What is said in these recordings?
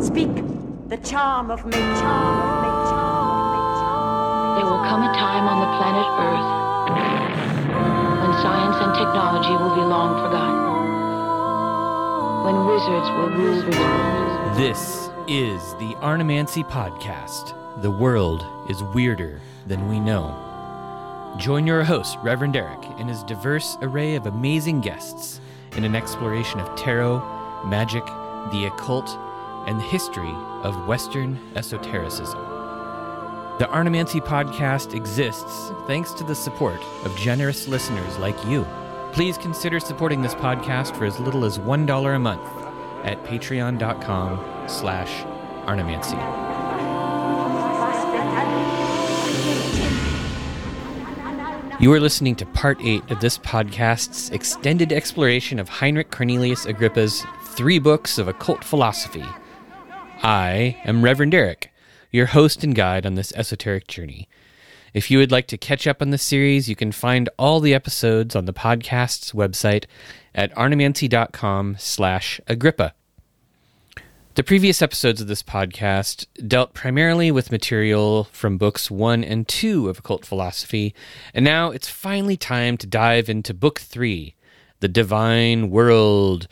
Speak the charm of me, charm of me, charm of me, charm There will come a time on the planet Earth when science and technology will be long forgotten. When wizards will rule the world. This is the Arnemancy Podcast. The world is weirder than we know. Join your host, Reverend Eric, and his diverse array of amazing guests in an exploration of tarot, magic, the occult, and the history of Western esotericism. The Arnemancy Podcast exists thanks to the support of generous listeners like you. Please consider supporting this podcast for as little as $1 a month at patreon.com slash arnemancy. You are listening to part eight of this podcast's extended exploration of Heinrich Cornelius Agrippa's three books of occult philosophy. I am Reverend Eric, your host and guide on this esoteric journey. If you would like to catch up on the series, you can find all the episodes on the podcast's website at arnemancy.com slash agrippa. The previous episodes of this podcast dealt primarily with material from books one and two of occult philosophy, and now it's finally time to dive into book three, The Divine World.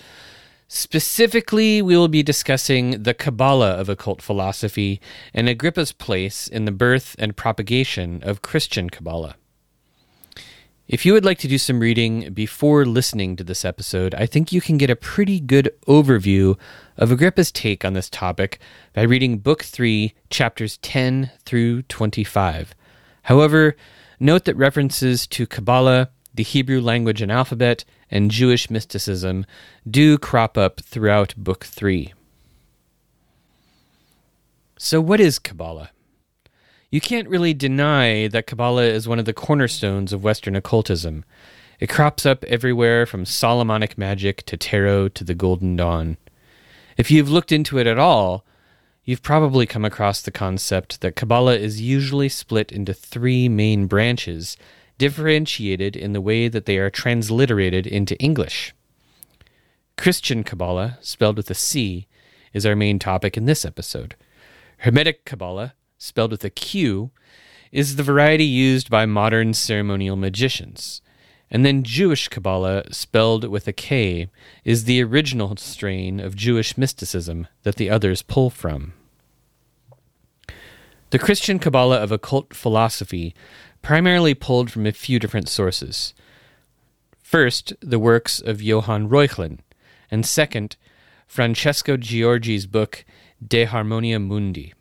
Specifically, we will be discussing the Kabbalah of occult philosophy and Agrippa's place in the birth and propagation of Christian Kabbalah. If you would like to do some reading before listening to this episode, I think you can get a pretty good overview of Agrippa's take on this topic by reading Book 3, chapters 10 through 25. However, note that references to Kabbalah, the Hebrew language and alphabet, and Jewish mysticism do crop up throughout Book 3. So, what is Kabbalah? You can't really deny that Kabbalah is one of the cornerstones of Western occultism. It crops up everywhere from Solomonic magic to tarot to the Golden Dawn. If you've looked into it at all, you've probably come across the concept that Kabbalah is usually split into three main branches, differentiated in the way that they are transliterated into English. Christian Kabbalah, spelled with a C, is our main topic in this episode. Hermetic Kabbalah, spelled with a Q, is the variety used by modern ceremonial magicians. And then Jewish Kabbalah, spelled with a K, is the original strain of Jewish mysticism that the others pull from. The Christian Kabbalah of occult philosophy primarily pulled from a few different sources. First, the works of Johann Reuchlin, and second, Francesco Giorgi's book De Harmonia Mundi.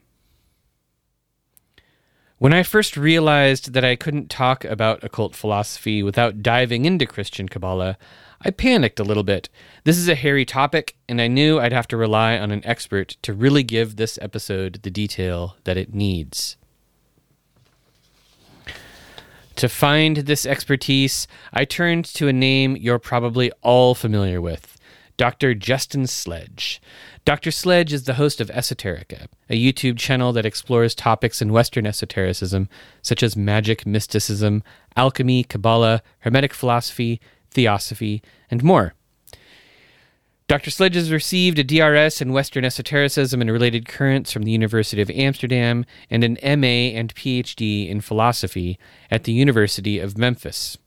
When I first realized that I couldn't talk about occult philosophy without diving into Christian Kabbalah, I panicked a little bit. This is a hairy topic, and I knew I'd have to rely on an expert to really give this episode the detail that it needs. To find this expertise, I turned to a name you're probably all familiar with Dr. Justin Sledge. Dr. Sledge is the host of Esoterica, a YouTube channel that explores topics in Western esotericism, such as magic, mysticism, alchemy, Kabbalah, Hermetic philosophy, theosophy, and more. Dr. Sledge has received a DRS in Western esotericism and related currents from the University of Amsterdam and an MA and PhD in philosophy at the University of Memphis.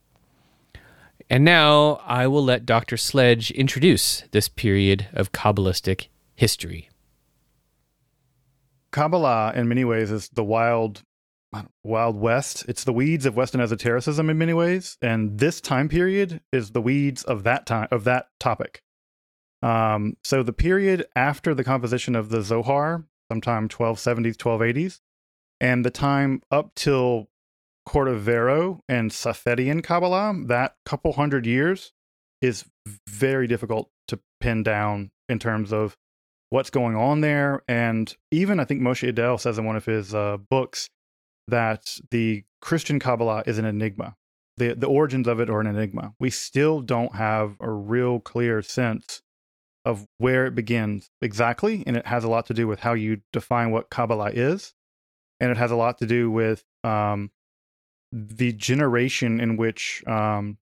And now I will let Dr. Sledge introduce this period of Kabbalistic history. Kabbalah, in many ways, is the wild, wild west. It's the weeds of Western esotericism in many ways, and this time period is the weeds of that time of that topic. Um, so the period after the composition of the Zohar, sometime 1270s, 1280s, and the time up till Cordovero and Safedian Kabbalah, that couple hundred years is very difficult to pin down in terms of what's going on there. And even I think Moshe Idel says in one of his uh, books that the Christian Kabbalah is an enigma. The, the origins of it are an enigma. We still don't have a real clear sense of where it begins exactly. And it has a lot to do with how you define what Kabbalah is. And it has a lot to do with um, the generation in which um,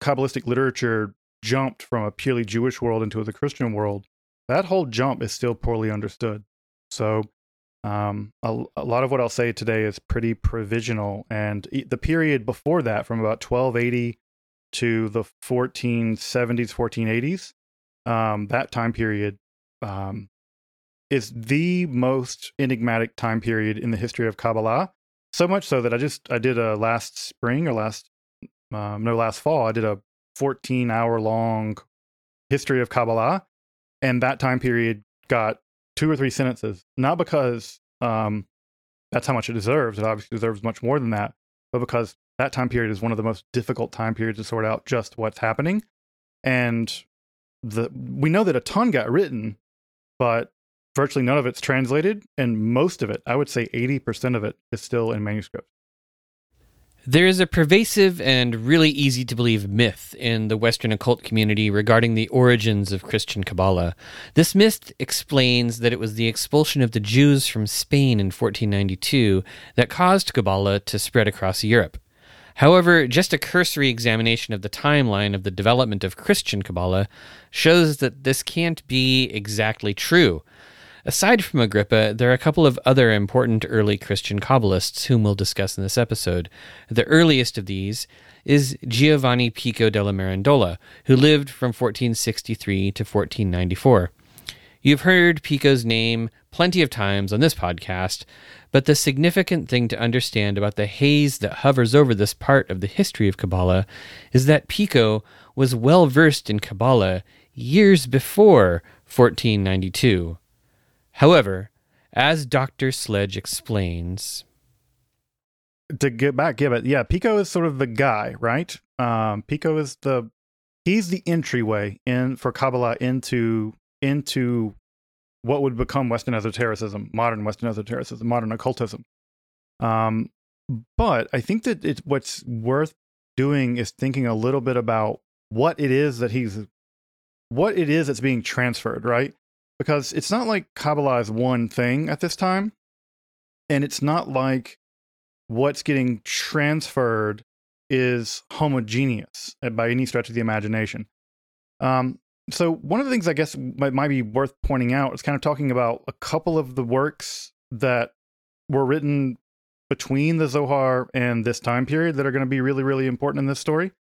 Kabbalistic literature jumped from a purely Jewish world into the Christian world that whole jump is still poorly understood. So, um, a, a lot of what I'll say today is pretty provisional, and the period before that, from about 1280 to the 1470s, 1480s, um, that time period um, is the most enigmatic time period in the history of Kabbalah. So much so that I just I did a last spring or last um, no last fall I did a 14 hour long history of Kabbalah, and that time period got two or three sentences. Not because um, that's how much it deserves; it obviously deserves much more than that, but because that time period is one of the most difficult time periods to sort out just what's happening. And the we know that a ton got written, but virtually none of it's translated, and most of it, I would say 80% of it, is still in manuscript. There is a pervasive and really easy to believe myth in the Western occult community regarding the origins of Christian Kabbalah. This myth explains that it was the expulsion of the Jews from Spain in 1492 that caused Kabbalah to spread across Europe. However, just a cursory examination of the timeline of the development of Christian Kabbalah shows that this can't be exactly true. Aside from Agrippa, there are a couple of other important early Christian Kabbalists whom we'll discuss in this episode. The earliest of these is Giovanni Pico della Mirandola, who lived from 1463 to 1494. You've heard Pico's name plenty of times on this podcast, but the significant thing to understand about the haze that hovers over this part of the history of Kabbalah is that Pico was well versed in Kabbalah years before 1492. However, as Dr. Sledge explains, to get back, give it. Yeah, Pico is sort of the guy, right? Um, Pico is the he's the entryway in for Kabbalah into into what would become Western esotericism, modern Western esotericism, modern occultism. Um, but I think that it's what's worth doing is thinking a little bit about what it is that he's what it is that's being transferred, right? because it's not like Kabbalah is one thing at this time, and it's not like what's getting transferred is homogeneous uh, by any stretch of the imagination. Um, so one of the things I guess might, might be worth pointing out is kind of talking about a couple of the works that were written between the Zohar and this time period that are going to be really, really important in this story.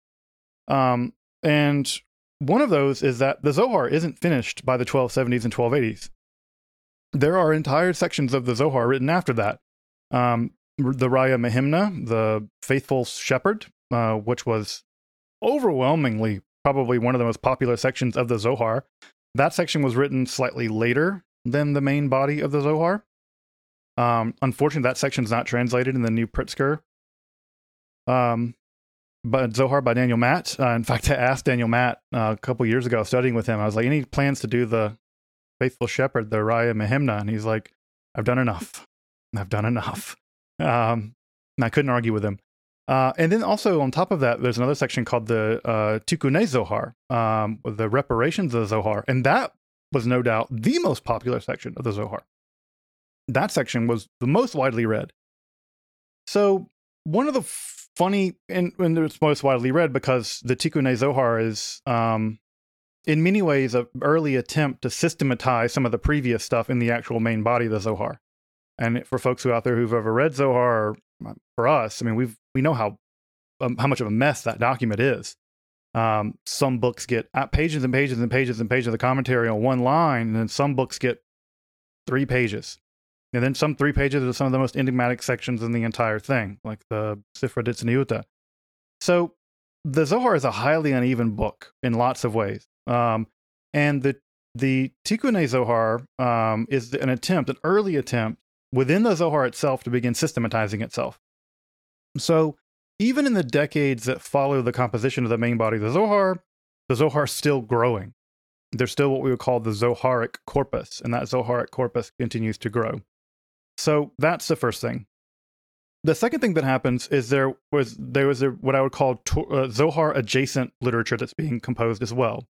Um, and one of those is that the Zohar isn't finished by the 1270s and 1280s. There are entire sections of the Zohar written after that. Um, the Raya Mehimna, the faithful shepherd, uh, which was overwhelmingly probably one of the most popular sections of the Zohar. That section was written slightly later than the main body of the Zohar. Um, unfortunately, that section is not translated in the new Pritzker. Um, but Zohar by Daniel Matt. Uh, in fact, I asked Daniel Matt uh, a couple years ago, studying with him. I was like, "Any plans to do the Faithful Shepherd, the Raya Mehimna?" And he's like, "I've done enough. I've done enough." Um, and I couldn't argue with him. Uh, and then also on top of that, there's another section called the uh, Tikkun Zohar, um, the reparations of the Zohar, and that was no doubt the most popular section of the Zohar. That section was the most widely read. So one of the funny and, and it's most widely read because the Tikkun Zohar is um, in many ways an early attempt to systematize some of the previous stuff in the actual main body of the Zohar. And for folks who out there who've ever read Zohar, or for us, I mean, we've we know how um, how much of a mess that document is. Um, some books get uh, pages and pages and pages and pages of the commentary on one line, and then some books get three pages. And then some three pages are some of the most enigmatic sections in the entire thing, like the Sifra Ditzniuta. So the Zohar is a highly uneven book in lots of ways. Um, and the the Tikkun Zohar um, is an attempt, an early attempt within the Zohar itself to begin systematizing itself. So even in the decades that follow the composition of the main body of the Zohar, the Zohar is still growing. There's still what we would call the Zoharic corpus, and that Zoharic corpus continues to grow. So that's the first thing. The second thing that happens is there was there was a, what I would call to, uh, Zohar adjacent literature that's being composed as well.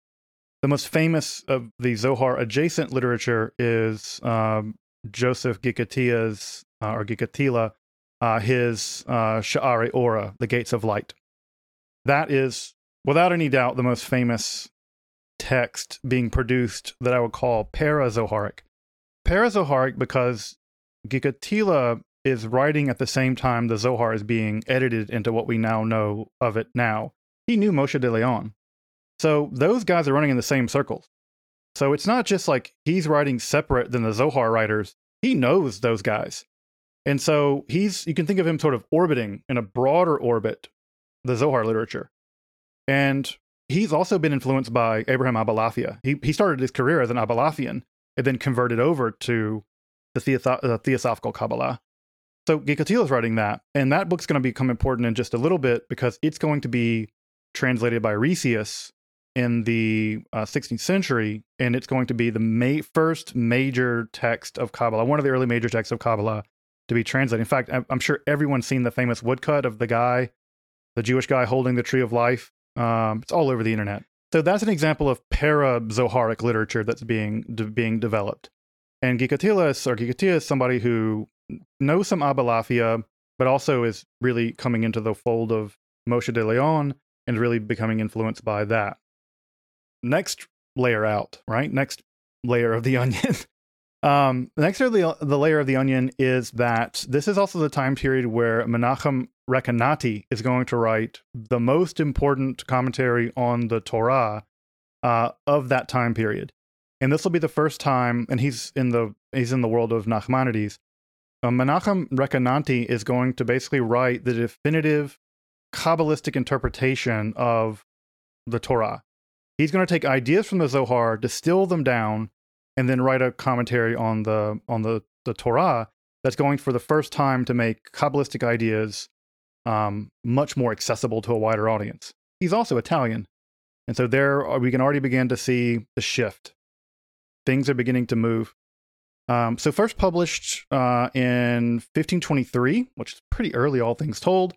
The most famous of the Zohar adjacent literature is um, Joseph Gikatillah's uh, or Gikattillah, uh, his uh, Sha'ari Ora, the Gates of Light. That is, without any doubt, the most famous text being produced that I would call para-Zoharic. Para-Zoharic because Gikatila is writing at the same time the Zohar is being edited into what we now know of it now. He knew Moshe de Leon. So those guys are running in the same circles. So it's not just like he's writing separate than the Zohar writers. He knows those guys. And so he's you can think of him sort of orbiting in a broader orbit the Zohar literature. And he's also been influenced by Abraham Abulafia. He he started his career as an Abulafian and then converted over to the uh, Theosophical Kabbalah. So Gikatila is writing that, and that book's going to become important in just a little bit because it's going to be translated by Ricius in the uh, 16th century, and it's going to be the ma- first major text of Kabbalah, one of the early major texts of Kabbalah to be translated. In fact, I'm, sure everyone's seen the famous woodcut of the guy, the Jewish guy holding the tree of life. Um, it's all over the internet. So that's an example of para-Zoharic literature that's being de- being developed. And Gikatilas or Gikatia is somebody who knows some Abulafia, but also is really coming into the fold of Moshe de Leon and really becoming influenced by that. Next layer out, right? Next layer of the onion. um, the next layer of the, the layer of the onion is that this is also the time period where Menachem Rekanati is going to write the most important commentary on the Torah uh, of that time period. And this will be the first time, and he's in the he's in the world of Nachmanides. Uh, Menachem Rekanati is going to basically write the definitive Kabbalistic interpretation of the Torah. He's going to take ideas from the Zohar, distill them down, and then write a commentary on the on the, the Torah that's going for the first time to make Kabbalistic ideas um, much more accessible to a wider audience. He's also Italian. And so there uh, we can already begin to see the shift. Things are beginning to move. Um, so first published uh, in 1523, which is pretty early, all things told.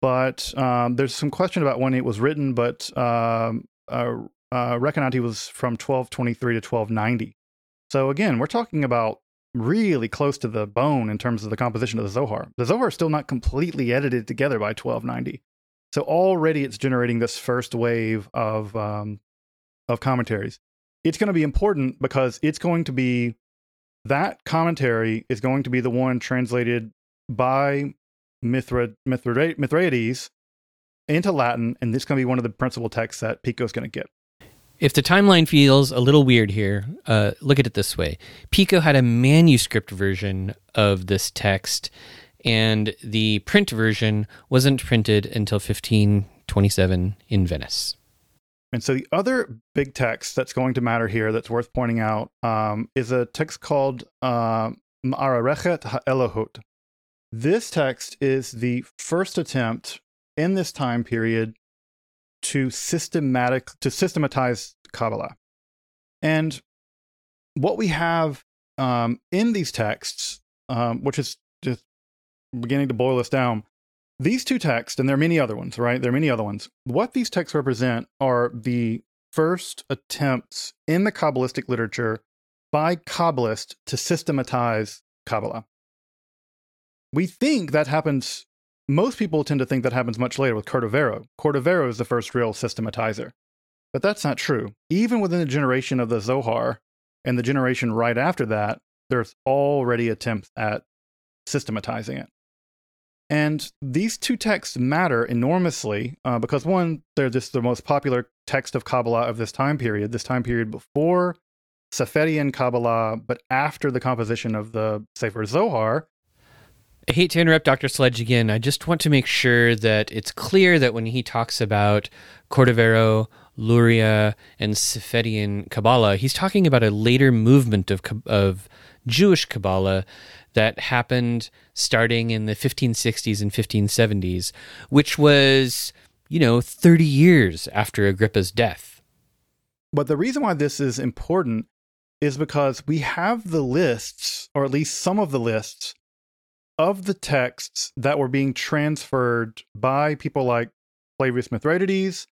But um, there's some question about when it was written. But um, uh, uh, Recanati was from 1223 to 1290. So again, we're talking about really close to the bone in terms of the composition of the Zohar. The Zohar is still not completely edited together by 1290. So already it's generating this first wave of um, of commentaries. It's going to be important because it's going to be that commentary is going to be the one translated by Mithra, Mithra, Mithridates into Latin, and this is going to be one of the principal texts that Pico is going to get. If the timeline feels a little weird here, uh, look at it this way Pico had a manuscript version of this text, and the print version wasn't printed until 1527 in Venice. And so the other big text that's going to matter here that's worth pointing out um, is a text called uh, Ha'elohut. This text is the first attempt in this time period to systematic to systematize Kabbalah. And what we have um, in these texts, um, which is just beginning to boil us down, these two texts, and there are many other ones, right? There are many other ones. What these texts represent are the first attempts in the Kabbalistic literature by Kabbalists to systematize Kabbalah. We think that happens, most people tend to think that happens much later with Cordovero. Cordovero is the first real systematizer. But that's not true. Even within the generation of the Zohar and the generation right after that, there's already attempts at systematizing it. And these two texts matter enormously uh, because, one, they're just the most popular text of Kabbalah of this time period, this time period before Safedian Kabbalah, but after the composition of the Sefer Zohar. I hate to interrupt Dr. Sledge again. I just want to make sure that it's clear that when he talks about Cordovero, Luria, and Safedian Kabbalah, he's talking about a later movement of, of Jewish Kabbalah that happened starting in the 1560s and 1570s, which was, you know, 30 years after Agrippa's death. But the reason why this is important is because we have the lists, or at least some of the lists, of the texts that were being transferred by people like Flavius Mithridates,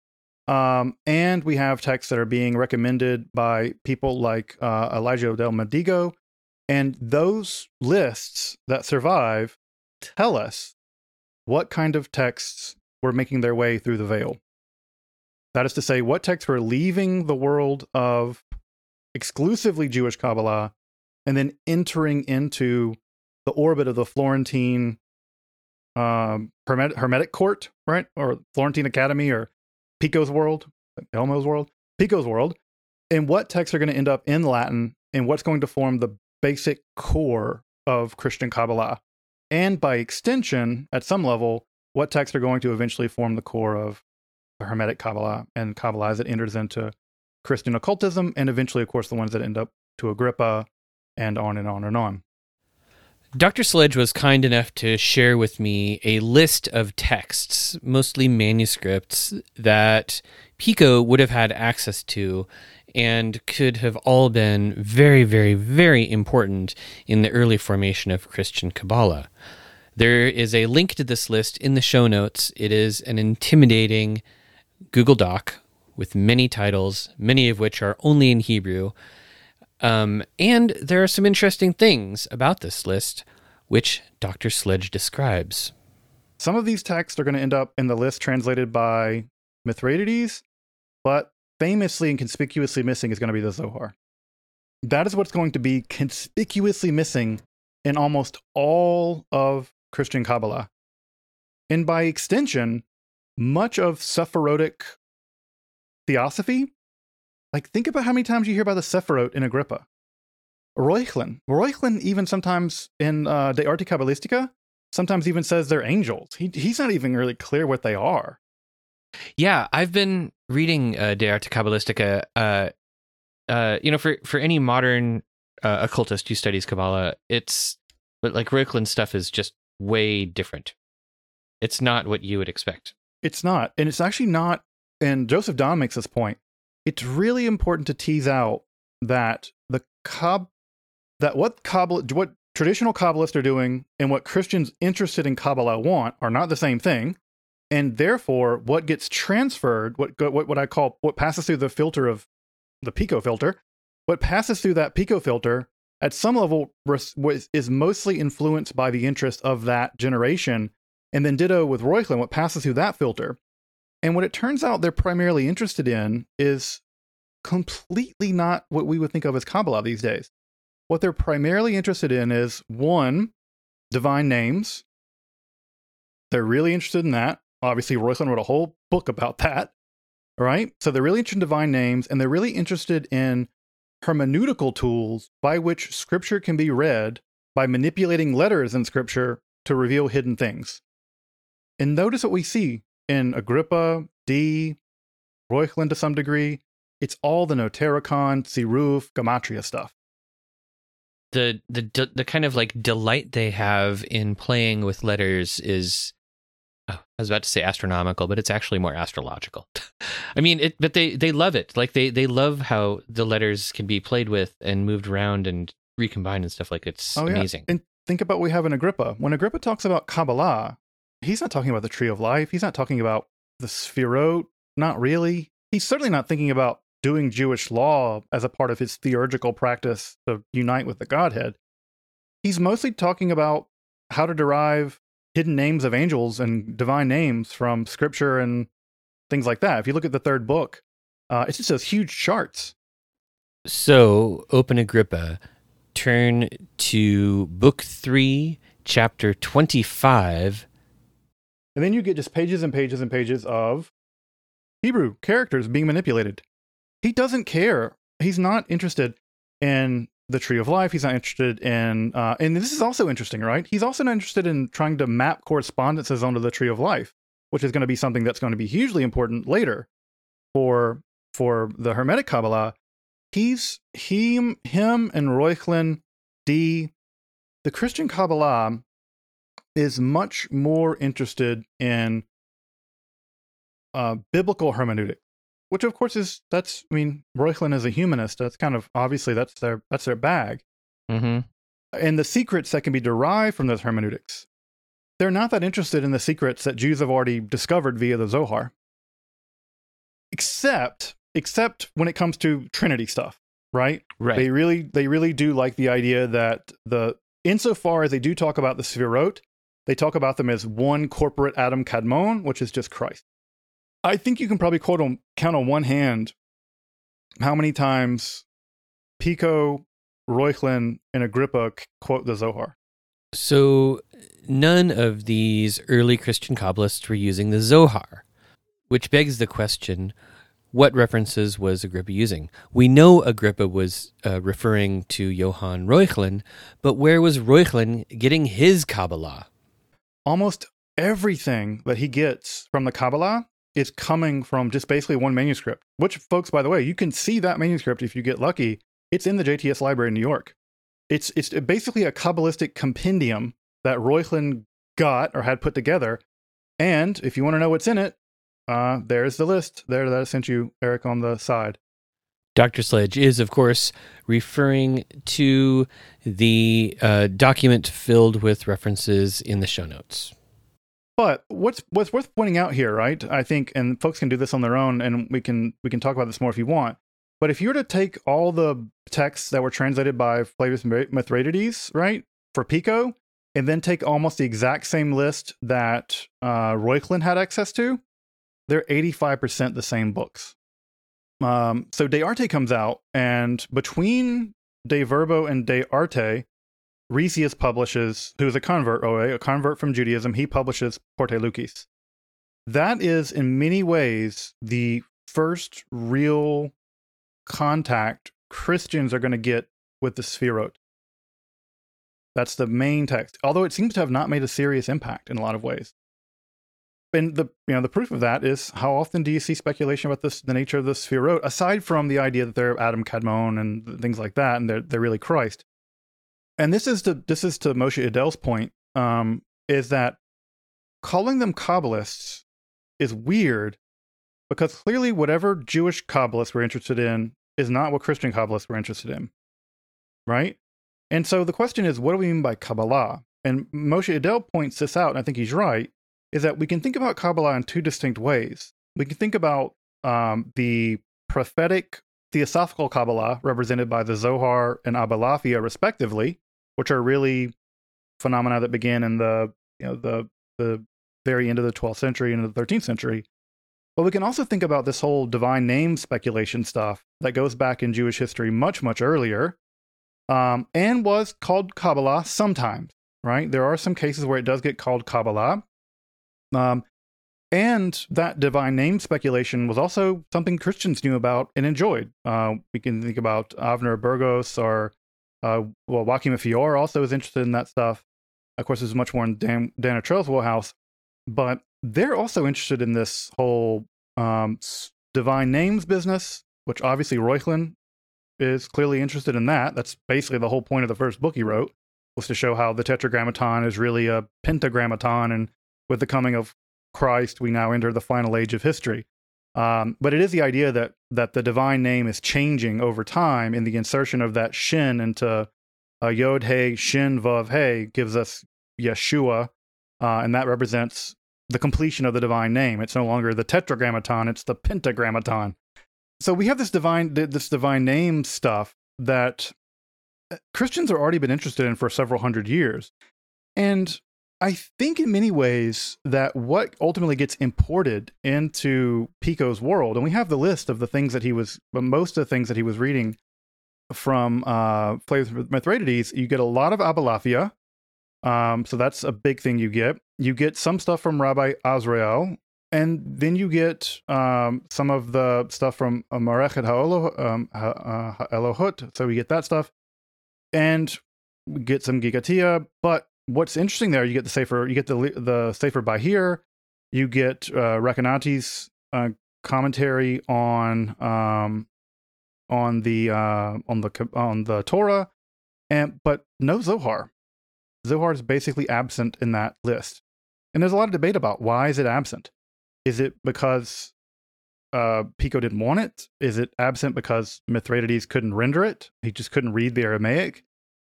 um, and we have texts that are being recommended by people like uh, Elijah Delmedigo and those lists that survive tell us what kind of texts were making their way through the veil. That is to say, what texts were leaving the world of exclusively Jewish Kabbalah and then entering into the orbit of the Florentine um, Hermetic, Hermetic court, right? Or Florentine Academy or Pico's world, Elmo's world, Pico's world. And what texts are going to end up in Latin and what's going to form the basic core of Christian Kabbalah? And by extension, at some level, what texts are going to eventually form the core of the Hermetic Kabbalah and Kabbalah as it enters into Christian occultism, and eventually, of course, the ones that end up to Agrippa and on and on and on. Dr. Sledge was kind enough to share with me a list of texts, mostly manuscripts, that Pico would have had access to and could have all been very, very, very important in the early formation of Christian Kabbalah. There is a link to this list in the show notes. It is an intimidating Google Doc with many titles, many of which are only in Hebrew. Um, and there are some interesting things about this list, which Dr. Sledge describes. Some of these texts are going to end up in the list translated by Mithridates, but famously and conspicuously missing is going to be the Zohar. That is what's going to be conspicuously missing in almost all of Christian Kabbalah. And by extension, much of Sephirotic theosophy. Like, think about how many times you hear about the Sephiroth in Agrippa. Reuchlin. Reuchlin even sometimes in uh, De Arte Kabbalistica, sometimes even says they're angels. He, he's not even really clear what they are. Yeah, I've been reading uh, De Arte Kabbalistica. Uh, uh, you know, for, for any modern uh, occultist who studies Kabbalah, it's but like Reuchlin's stuff is just way different. It's not what you would expect. It's not. And it's actually not. And Joseph Dan makes this point. It's really important to tease out that the Kab, that what Kabbalah, what traditional Kabbalists are doing and what Christians interested in Kabbalah want are not the same thing. And therefore, what gets transferred, what, what, what I call, what passes through the filter of the Pico filter, what passes through that Pico filter at some level is mostly influenced by the interest of that generation. And then ditto with Reuchlin, what passes through that filter. And what it turns out they're primarily interested in is completely not what we would think of as Kabbalah these days. What they're primarily interested in is one, divine names. They're really interested in that. Obviously, Reuchlin wrote a whole book about that. Right? So they're really interested in divine names and they're really interested in hermeneutical tools by which scripture can be read by manipulating letters in scripture to reveal hidden things. And notice what we see in Agrippa, D, Reuchlin to some degree. It's all the Notaricon, Siruf, Gematria stuff. The the the kind of like delight they have in playing with letters is oh, I was about to say astronomical, but it's actually more astrological. I mean, it, but they they love it. Like they they love how the letters can be played with and moved around and recombined and stuff. Like it's oh, amazing. Yeah. And think about what we have in Agrippa. When Agrippa talks about Kabbalah, he's not talking about the Tree of Life. He's not talking about the Sphirot. Not really. He's certainly not thinking about doing Jewish law as a part of his theurgical practice to unite with the Godhead. He's mostly talking about how to derive hidden names of angels and divine names from scripture and things like that. If you look at the third book, uh, it's just those huge charts. So, open Agrippa, turn to book three, chapter 25. And then you get just pages and pages and pages of Hebrew characters being manipulated. He doesn't care. He's not interested in the tree of life. He's not interested in, uh, and this is also interesting, right? He's also not interested in trying to map correspondences onto the tree of life, which is going to be something that's going to be hugely important later for for the Hermetic Kabbalah. He's him, him, and Reuchlin, D. The Christian Kabbalah is much more interested in uh, biblical hermeneutic which of course is that's I mean Reuchlin is a humanist. That's kind of obviously that's their that's their bag. Mm-hmm. And the secrets that can be derived from those hermeneutics, they're not that interested in the secrets that Jews have already discovered via the Zohar. Except except when it comes to Trinity stuff, right? Right. They really they really do like the idea that the insofar as they do talk about the Sefirot, they talk about them as one corporate Adam Kadmon, which is just Christ. I think you can probably on, count on one hand how many times Pico, Reuchlin, and Agrippa quote the Zohar. So none of these early Christian Kabbalists were using the Zohar, which begs the question what references was Agrippa using? We know Agrippa was uh, referring to Johann Reuchlin, but where was Reuchlin getting his Kabbalah? Almost everything that he gets from the Kabbalah is coming from just basically one manuscript, which, folks, by the way, you can see that manuscript if you get lucky. It's in the JTS library in New York. It's, it's basically a Kabbalistic compendium that Reuchlin got or had put together. And if you want to know what's in it, uh, there's the list there that I sent you, Eric, on the side. Dr. Sledge is, of course, referring to the uh, document filled with references in the show notes. But what's what's worth pointing out here, right? I think, and folks can do this on their own, and we can we can talk about this more if you want. But if you were to take all the texts that were translated by Flavius Mithridates, right, for Pico, and then take almost the exact same list that uh, Reuchlin had access to, they're 85% the same books. Um, so De Arte comes out, and between De Verbo and De Arte, Ricius publishes, who is a convert, oh, a convert from Judaism, he publishes Portae Lucis. That is, in many ways, the first real contact Christians are going to get with the Sphirot. That's the main text, although it seems to have not made a serious impact in a lot of ways and the you know the proof of that is how often do you see speculation about this the nature of the Sphirot, aside from the idea that they're Adam Kadmon and things like that, and they're they're really Christ. And this is to this is to Moshe Idel's point, um, is that calling them Kabbalists is weird because clearly whatever Jewish Kabbalists were interested in is not what Christian Kabbalists were interested in, right? And so the question is, what do we mean by Kabbalah? And Moshe Idel points this out, and I think he's right is that we can think about Kabbalah in two distinct ways. We can think about um, the prophetic theosophical Kabbalah, represented by the Zohar and Abulafia, respectively, which are really phenomena that began in the you know the the very end of the 12th century and the 13th century. But we can also think about this whole divine name speculation stuff that goes back in Jewish history much, much earlier, um, and was called Kabbalah sometimes. Right? There are some cases where it does get called Kabbalah, um, and that divine name speculation was also something Christians knew about and enjoyed. Uh, we can think about Avner Burgos or, uh, well, Joachim Fior also was interested in that stuff. Of course, this is much more in Dan, Dana Trail's wheelhouse, but they're also interested in this whole um, divine names business, which obviously Reuchlin is clearly interested in that. That's basically the whole point of the first book he wrote, was to show how the tetragrammaton is really a pentagrammaton and with the coming of Christ, we now enter the final age of history. Um, but it is the idea that that the divine name is changing over time, and the insertion of that shin into uh, Yod Hey Shin Vav Hey gives us Yeshua, uh, and that represents the completion of the divine name. It's no longer the tetragrammaton; it's the pentagrammaton. So we have this divine this divine name stuff that uh, Christians have already been interested in for several hundred years, and I think in many ways that what ultimately gets imported into Pico's world, and we have the list of the things that he was, but most of the things that he was reading from uh, Flavius Mithridates, you get a lot of Abulafia. Um, so that's a big thing you get. You get some stuff from Rabbi Azrael, and then you get um, some of the stuff from Marechet um, Elohut. So we get that stuff, and we get some Gigatia, but what's interesting there, you get the safer, you get the the Sefer Bahir, you get uh, Recanati's uh, commentary on um, on the uh, on the on the Torah, and but no Zohar. Zohar is basically absent in that list, and there's a lot of debate about why is it absent. Is it because uh, Pico didn't want it? Is it absent because Mithridates couldn't render it? He just couldn't read the Aramaic.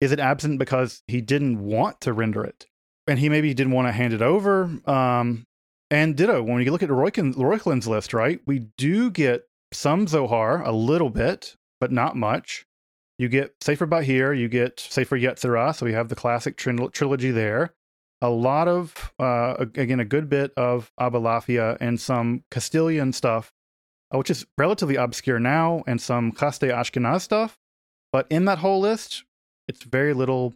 Is it absent because he didn't want to render it? And he maybe didn't want to hand it over. Um, and ditto, when you look at Reuchlin's list, right, we do get some Zohar, a little bit, but not much. You get Sefer Here, you get Sefer Yetzirah, so we have the classic trilogy there. a lot of uh, again a good bit of Abulafia and some Castilian stuff, uh, which is relatively obscure now, and some Kaste Ashkenaz stuff. But in that whole list, it's very little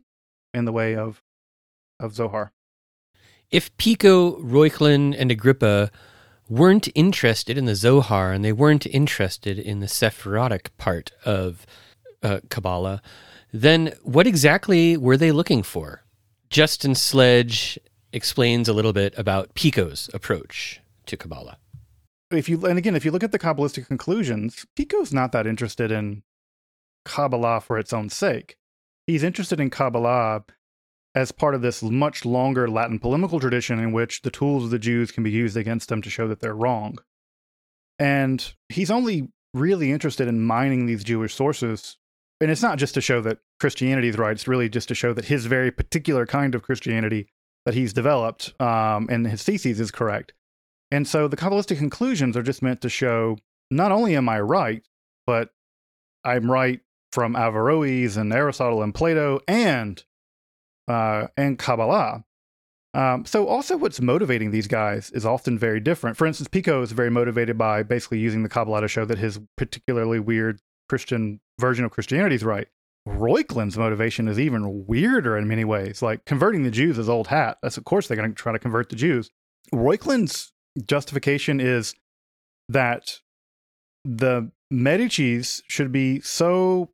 in the way of of Zohar. If Pico, Reuchlin, and Agrippa weren't interested in the Zohar and they weren't interested in the Sephirotic part of uh, Kabbalah, then what exactly were they looking for? Justin Sledge explains a little bit about Pico's approach to Kabbalah. If you and again, if you look at the Kabbalistic conclusions, Pico's not that interested in Kabbalah for its own sake. He's interested in Kabbalah as part of this much longer Latin polemical tradition in which the tools of the Jews can be used against them to show that they're wrong. And he's only really interested in mining these Jewish sources and it's not just to show that Christianity is right. It's really just to show that his very particular kind of Christianity that he's developed um, and his theses is correct. And so the Kabbalistic conclusions are just meant to show not only am I right, but I'm right from Averroes and Aristotle and Plato and uh, and Kabbalah. Um, so also what's motivating these guys is often very different. For instance, Pico is very motivated by basically using the Kabbalah to show that his particularly weird Christian version of Christianity is right. Reuchlin's motivation is even weirder in many ways. Like converting the Jews is old hat. That's of course they're going to try to convert the Jews. Reuchlin's justification is that the Medicis should be so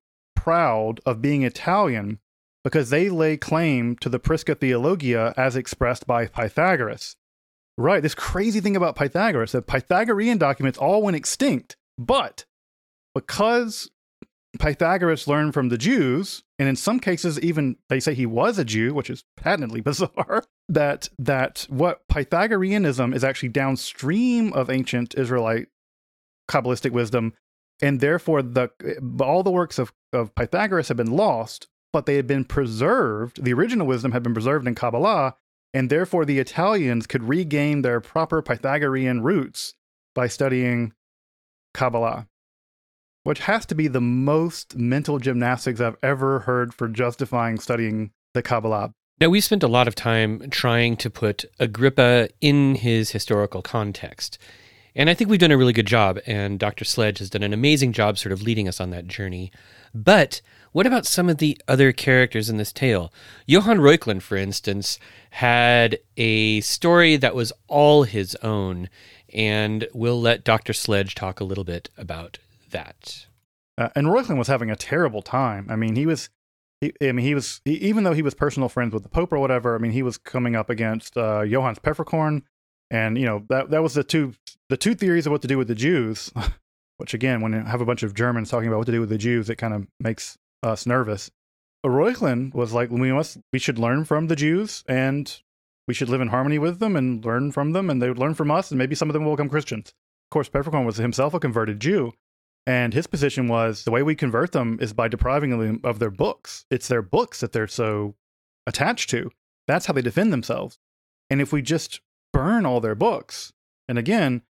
proud of being Italian because they lay claim to the Prisca Theologia as expressed by Pythagoras. Right, this crazy thing about Pythagoras that Pythagorean documents all went extinct, but because Pythagoras learned from the Jews, and in some cases even they say he was a Jew, which is patently bizarre, that that what Pythagoreanism is actually downstream of ancient Israelite Kabbalistic wisdom, and therefore the all the works of, of Pythagoras have been lost, but they had been preserved. The original wisdom had been preserved in Kabbalah, and therefore the Italians could regain their proper Pythagorean roots by studying Kabbalah which has to be the most mental gymnastics I've ever heard for justifying studying the Kabbalah. Now, we spent a lot of time trying to put Agrippa in his historical context. And I think we've done a really good job, and Dr. Sledge has done an amazing job sort of leading us on that journey. But what about some of the other characters in this tale? Johann Reuchlin, for instance, had a story that was all his own, and we'll let Dr. Sledge talk a little bit about that. Uh, and Reuchlin was having a terrible time. I mean, he was, he, I mean, he was, he, even though he was personal friends with the Pope or whatever, I mean, he was coming up against uh, Johannes. And, you know, that, that was the two, the two theories of what to do with the Jews, which again, when you have a bunch of Germans talking about what to do with the Jews, it kind of makes us nervous. But Reuchlin was like, we must, we should learn from the Jews and we should live in harmony with them and learn from them and they would learn from us and maybe some of them will become Christians. Of course, Pfefferkorn was himself a converted Jew, and his position was the way we convert them is by depriving them of their books. It's their books that they're so attached to. That's how they defend themselves. And if we just burn all their books, and again,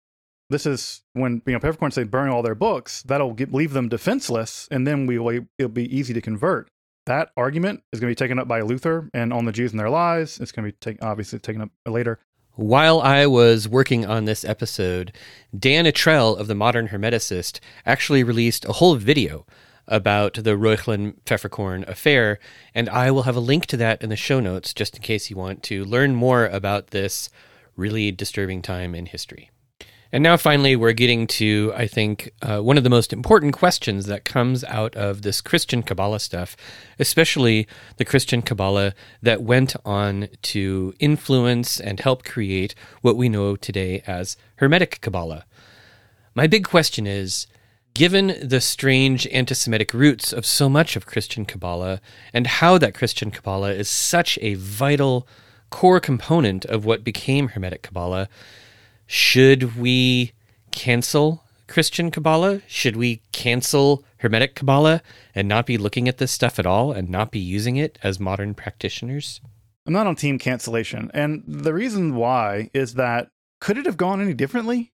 this is when you know Pfefferkorn say burn all their books, that'll get, leave them defenseless, and then we will it'll be easy to convert. That argument is going to be taken up by Luther and on the Jews and their lies. It's going to be take, obviously taken up later. While I was working on this episode, Dan Attrell of the Modern Hermeticist actually released a whole video about the Reuchlin Pfefferkorn affair, and I will have a link to that in the show notes just in case you want to learn more about this really disturbing time in history. And now, finally, we're getting to, I think, uh, one of the most important questions that comes out of this Christian Kabbalah stuff, especially the Christian Kabbalah that went on to influence and help create what we know today as Hermetic Kabbalah. My big question is given the strange anti Semitic roots of so much of Christian Kabbalah and how that Christian Kabbalah is such a vital core component of what became Hermetic Kabbalah should we cancel Christian Kabbalah? Should we cancel Hermetic Kabbalah and not be looking at this stuff at all and not be using it as modern practitioners? I'm not on team cancellation. And the reason why is that could it have gone any differently?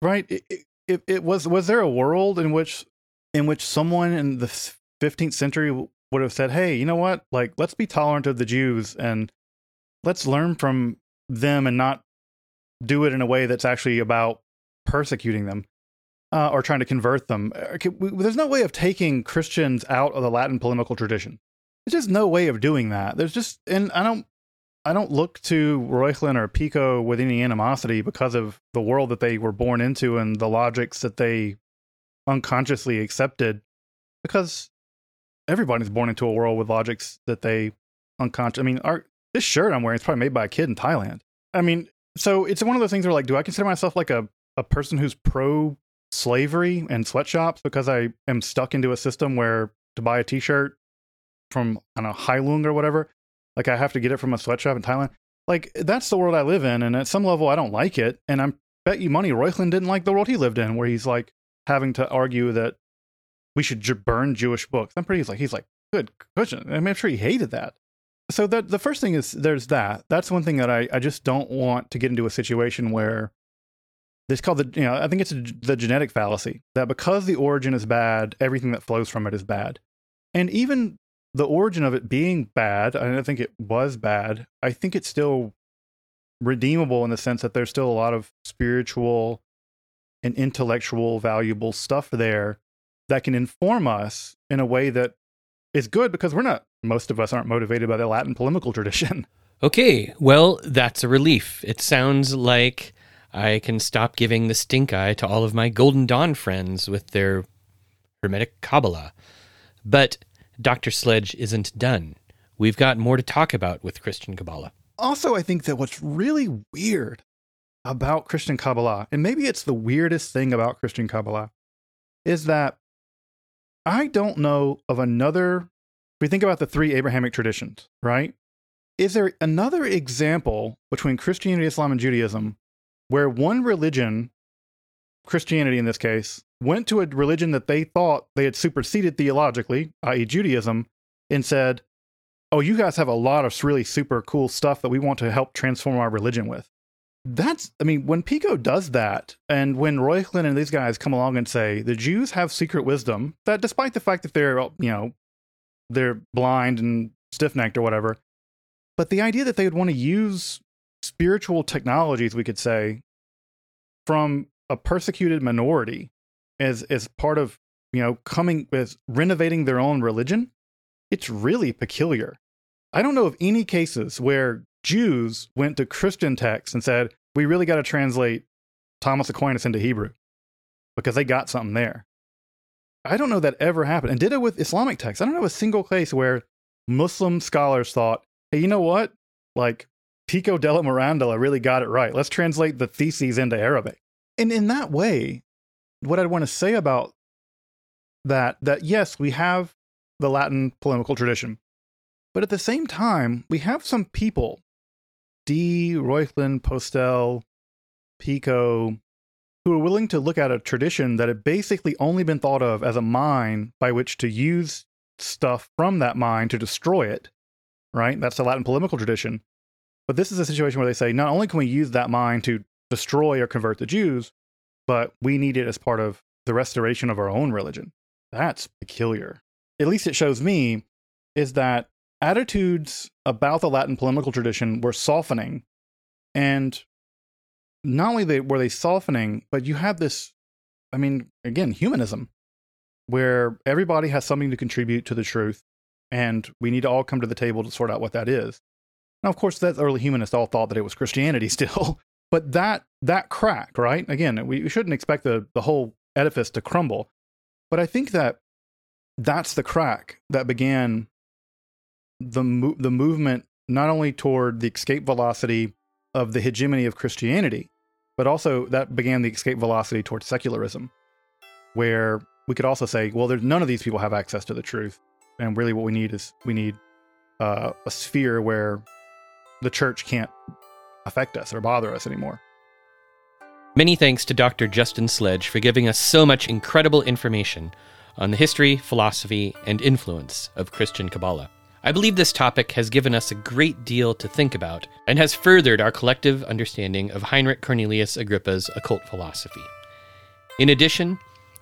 Right? It, it, it was was there a world in which in which someone in the 15th century would have said, "Hey, you know what? Like let's be tolerant of the Jews and let's learn from them and not do it in a way that's actually about persecuting them uh, or trying to convert them. Uh, There's no way of taking Christians out of the Latin polemical tradition. There's just no way of doing that. There's just, and I don't, I don't look to Reuchlin or Pico with any animosity because of the world that they were born into and the logics that they unconsciously accepted, because everybody's born into a world with logics that they unconscious. I mean, our this shirt I'm wearing is probably made by a kid in Thailand. I mean, so it's one of those things where like, do I consider myself like a a person who's pro slavery and sweatshops because I am stuck into a system where to buy a t-shirt from I don't know Hailung or whatever, like I have to get it from a sweatshop in Thailand. Like that's the world I live in, and at some level I don't like it. And I bet you money Reuchlin didn't like the world he lived in, where he's like having to argue that we should j- burn Jewish books. I'm pretty he's like he's like good cushion. I mean, I'm sure he hated that. So that the first thing is there's that. That's one thing that I I just don't want to get into a situation where it's called the you know I think it's a, the genetic fallacy that because the origin is bad, everything that flows from it is bad, and even the origin of it being bad, I don't think it was bad. I think it's still redeemable in the sense that there's still a lot of spiritual and intellectual valuable stuff there that can inform us in a way that is good because we're not most of us aren't motivated by the Latin polemical tradition. Okay, well, that's a relief. It sounds like I can stop giving the stink eye to all of my Golden Dawn friends with their Hermetic Kabbalah. But Dr. Sledge isn't done. We've got more to talk about with Christian Kabbalah. also, I think that what's really weird about Christian Kabbalah, and maybe it's the weirdest thing about Christian Kabbalah, is that I don't know of another. We think about the three Abrahamic traditions, right? Is there another example between Christianity, Islam, and Judaism where one religion, Christianity in this case, went to a religion that they thought they had superseded theologically, i.e., Judaism, and said, oh, you guys have a lot of really super cool stuff that we want to help transform our religion with. That's, I mean, when Pico does that, and when Roy Reuchlin and these guys come along and say the Jews have secret wisdom, that despite the fact that they're, you know, they're blind and stiff necked or whatever, but the idea that they would want to use spiritual technologies, we could say, from a persecuted minority as as part of you know coming with renovating their own religion, it's really peculiar. I don't know of any cases where Jews went to Christian texts and said, "We really got to translate Thomas Aquinas into Hebrew," because they got something there. I don't know that ever happened, and did it with Islamic texts. I don't know a single case where Muslim scholars thought, "Hey, you know what? Like Pico della Mirandola really got it right. Let's translate the theses into Arabic." And in that way, what I'd want to say about that that yes, we have the Latin polemical tradition, but at the same time, we have some people, D. Reuchlin, Postel, Pico, who are willing to look at a tradition that had basically only been thought of as a mine by which to use stuff from that mine to destroy it. Right? That's the Latin polemical tradition. But this is a situation where they say not only can we use that mine to destroy or convert the Jews, but we need it as part of the restoration of our own religion. That's peculiar. At least it shows me is that attitudes about the Latin polemical tradition were softening. And not only they, were they softening, but you have this, I mean, again, humanism, where everybody has something to contribute to the truth. And we need to all come to the table to sort out what that is. Now, of course, that early humanists all thought that it was Christianity still, but that that crack, right? Again, we, we shouldn't expect the the whole edifice to crumble, but I think that that's the crack that began the mo- the movement not only toward the escape velocity of the hegemony of Christianity, but also that began the escape velocity towards secularism, where we could also say, well, there's none of these people have access to the truth, and really what we need is we need uh, a sphere where the church can't affect us or bother us anymore. Many thanks to Dr. Justin Sledge for giving us so much incredible information on the history, philosophy, and influence of Christian Kabbalah. I believe this topic has given us a great deal to think about and has furthered our collective understanding of Heinrich Cornelius Agrippa's occult philosophy. In addition,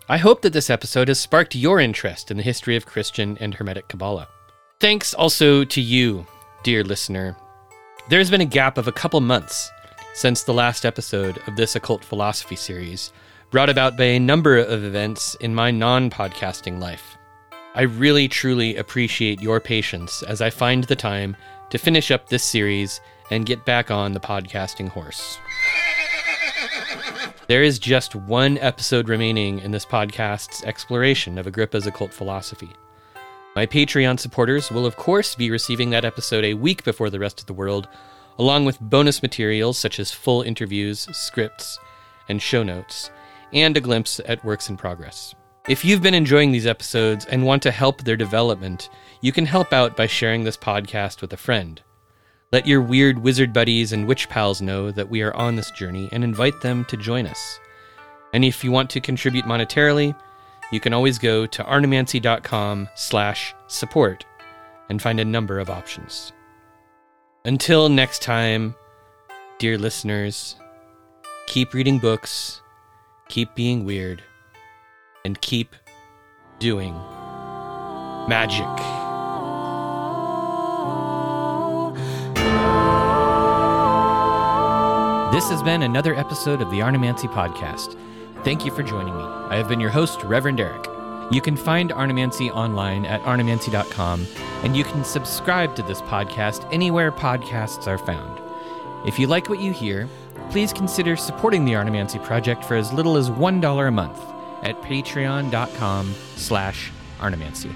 I hope that this episode has sparked your interest in the history of Christian and Hermetic Kabbalah. Thanks also to you, dear listener. There's been a gap of a couple months since the last episode of this occult philosophy series, brought about by a number of events in my non podcasting life. I really truly appreciate your patience as I find the time to finish up this series and get back on the podcasting horse. There is just one episode remaining in this podcast's exploration of Agrippa's occult philosophy. My Patreon supporters will, of course, be receiving that episode a week before the rest of the world, along with bonus materials such as full interviews, scripts, and show notes, and a glimpse at works in progress. If you've been enjoying these episodes and want to help their development, you can help out by sharing this podcast with a friend. Let your weird wizard buddies and witch pals know that we are on this journey and invite them to join us. And if you want to contribute monetarily, you can always go to arnemancy.com slash support and find a number of options. Until next time, dear listeners, keep reading books, keep being weird, and keep doing magic. This has been another episode of the Arnemancy Podcast. Thank you for joining me. I have been your host, Reverend Eric. You can find Arnemancy online at arnemancy.com, and you can subscribe to this podcast anywhere podcasts are found. If you like what you hear, please consider supporting the Arnemancy Project for as little as $1 a month at patreon.com slash arnemancy.